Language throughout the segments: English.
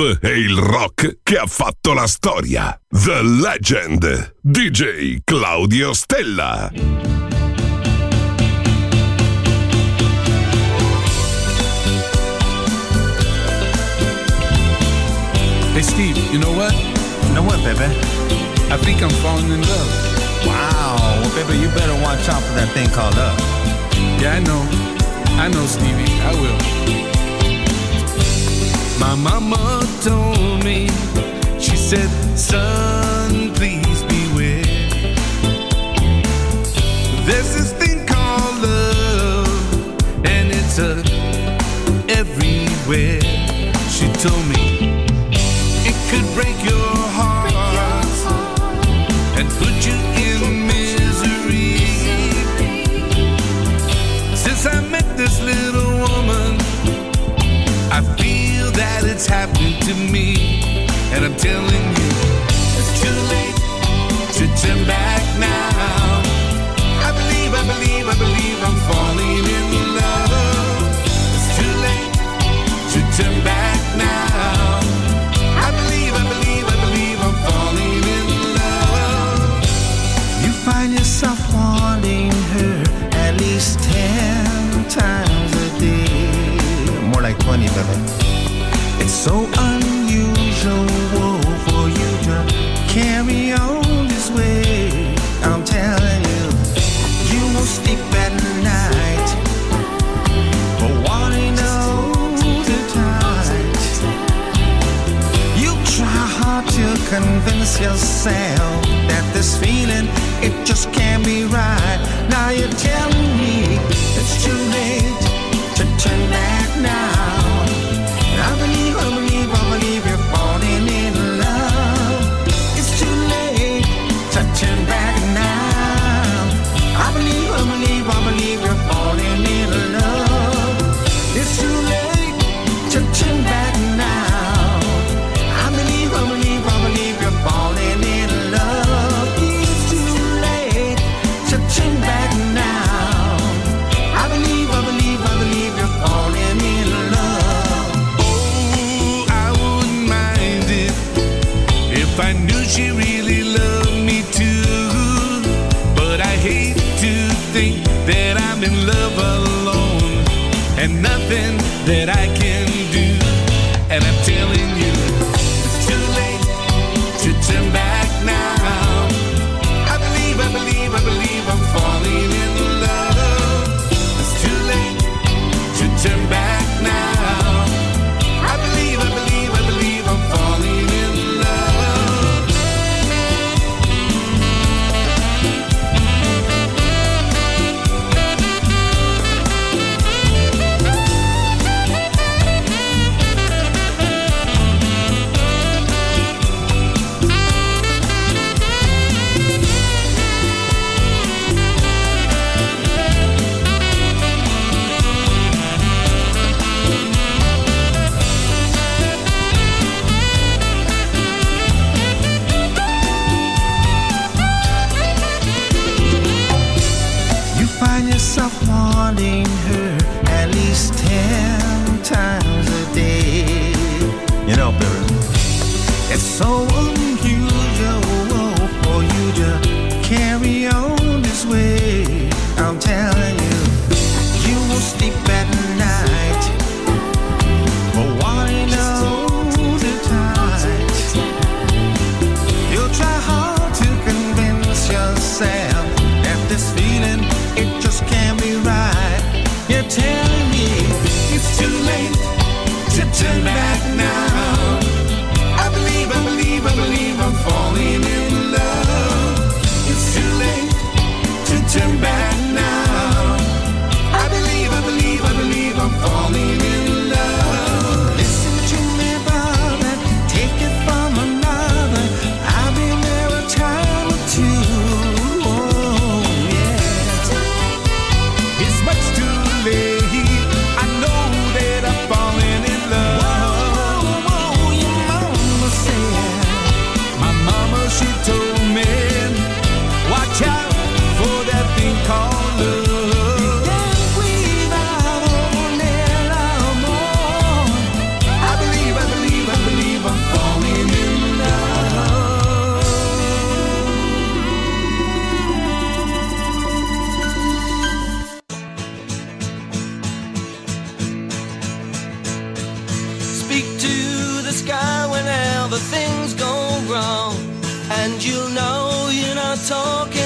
E il rock che ha fatto la storia. The Legend. DJ Claudio Stella. Hey Steve, you know what? You know what, baby? I think I'm falling in love. Wow, well, baby, you better watch out for that thing called love. Yeah, I know. I know, Stevie. I will. My mama told me, she said, son, please beware. There's this thing called love, and it's uh, everywhere. She told me it could break to me. And I'm telling you, it's too late to turn back now. I believe, I believe, I believe I'm falling in love. It's too late to turn back now. I believe, I believe, I believe I'm falling in love. You find yourself wanting her at least ten times a day. More like 20, baby. It's so unusual for you to carry on this way. I'm telling you, you won't sleep at night for wanting all the time. You try hard to convince yourself that this feeling, it just can't be right. Now you're telling me it's too late that I talking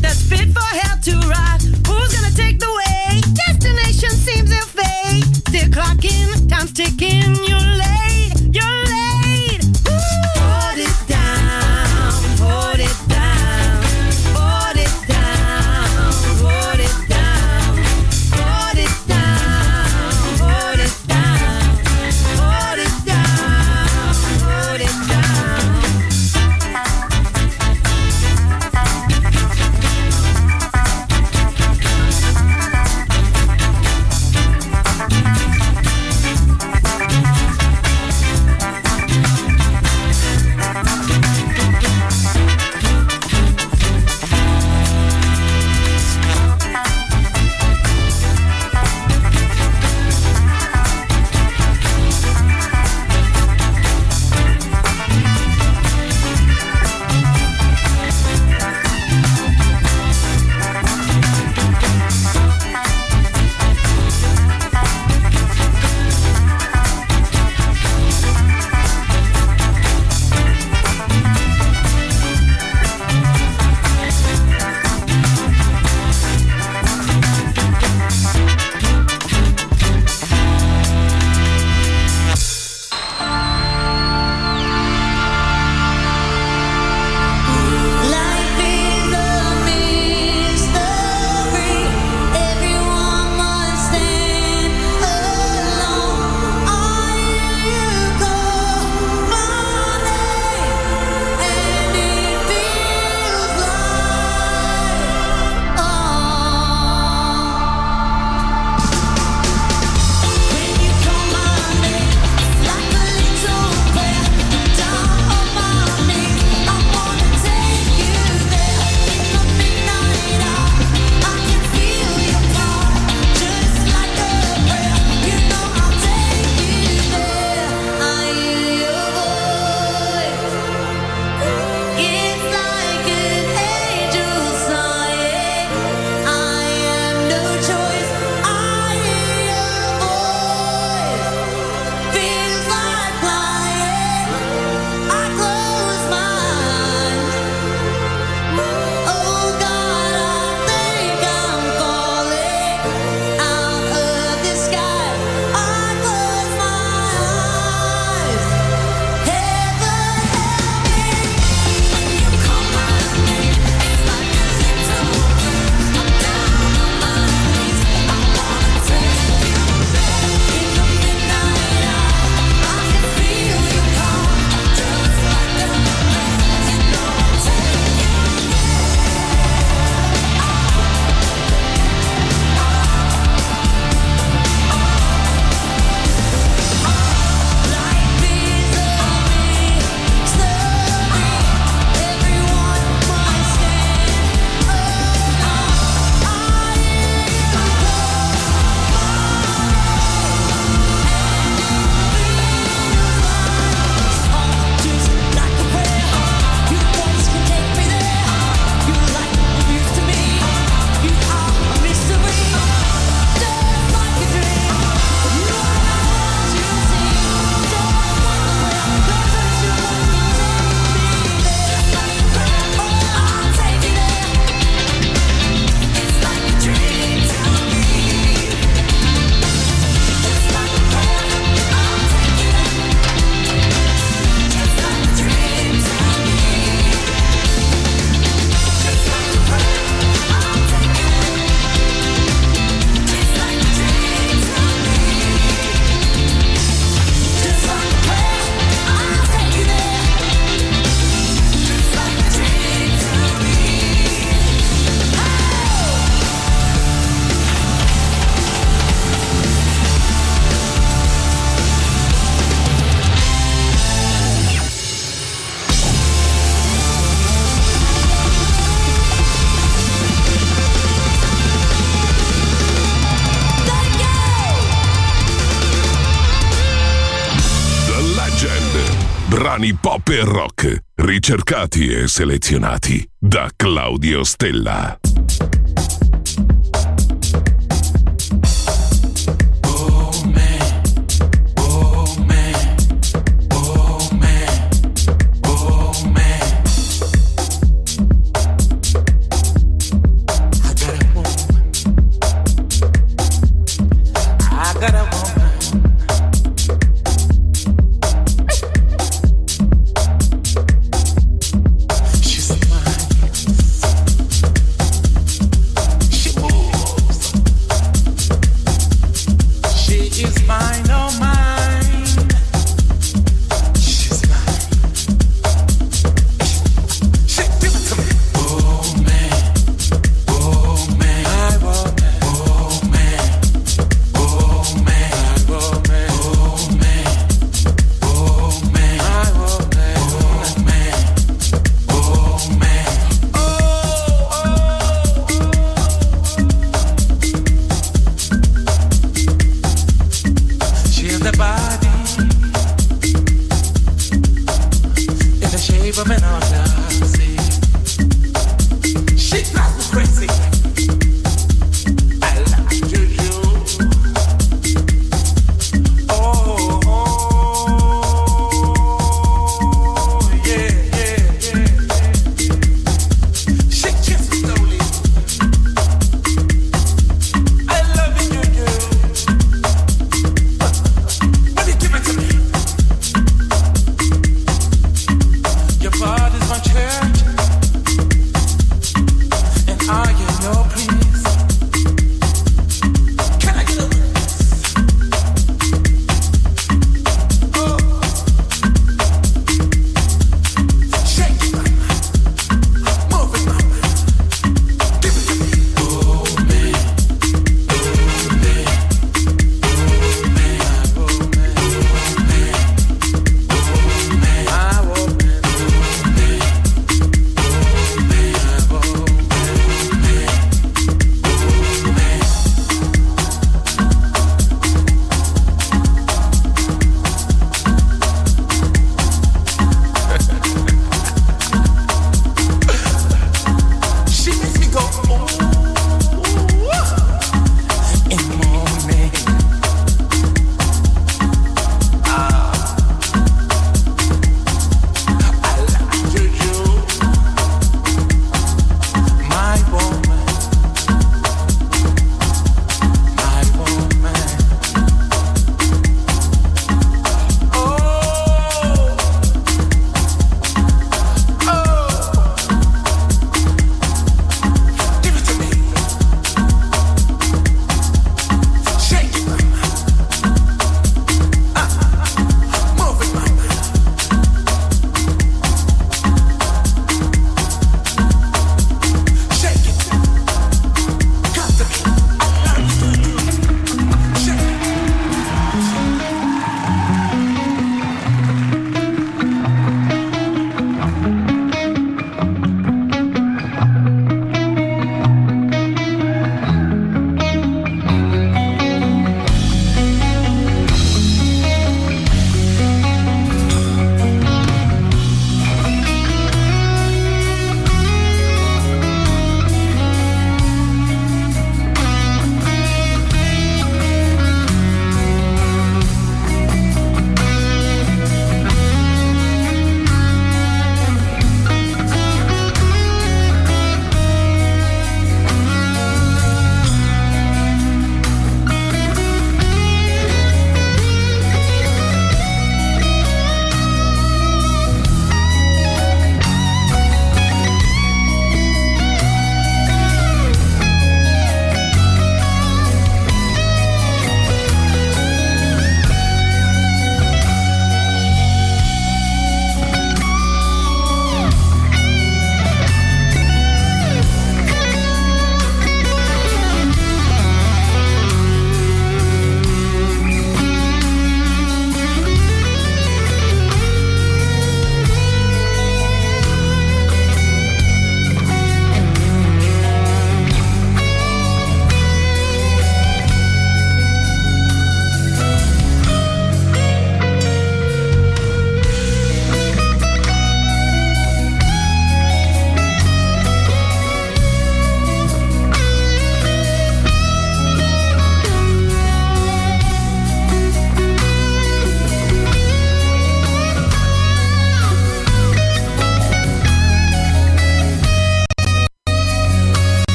that's fit for hell to ride. Who's gonna take the way? Destination seems ill fate. They're clocking, time's ticking. E rock, ricercati e selezionati da Claudio Stella.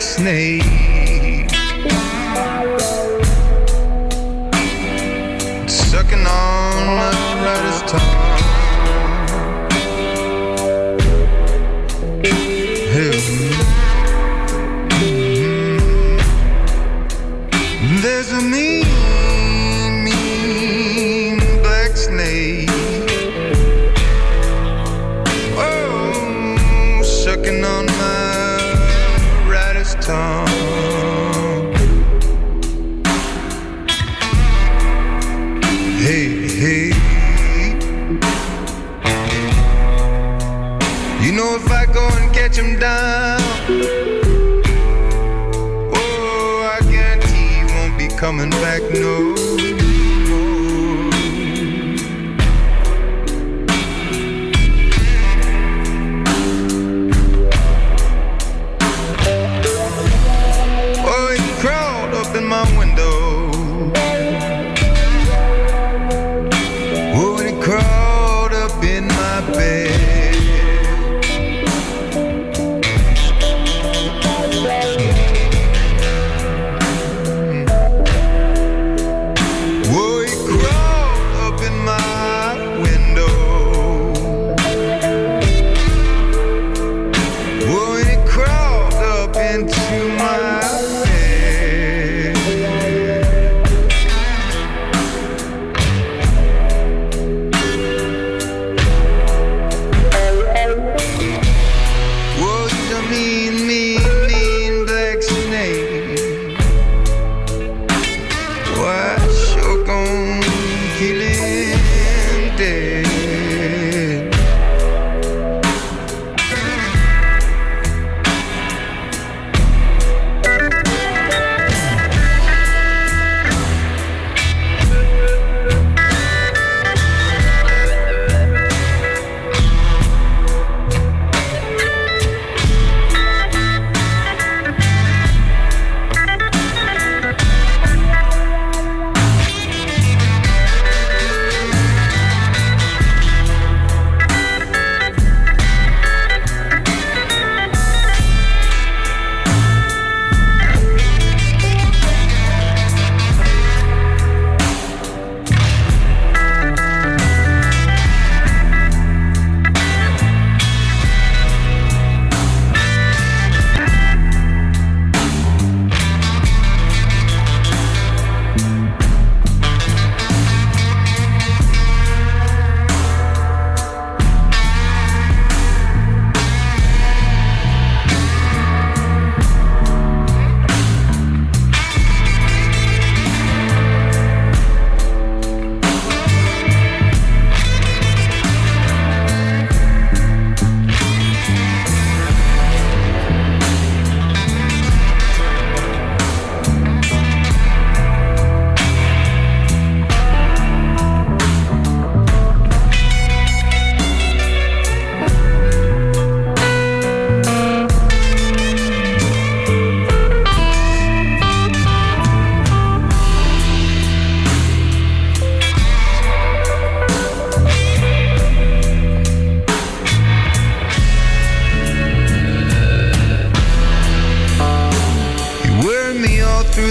Snake.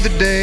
The day.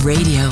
Radio,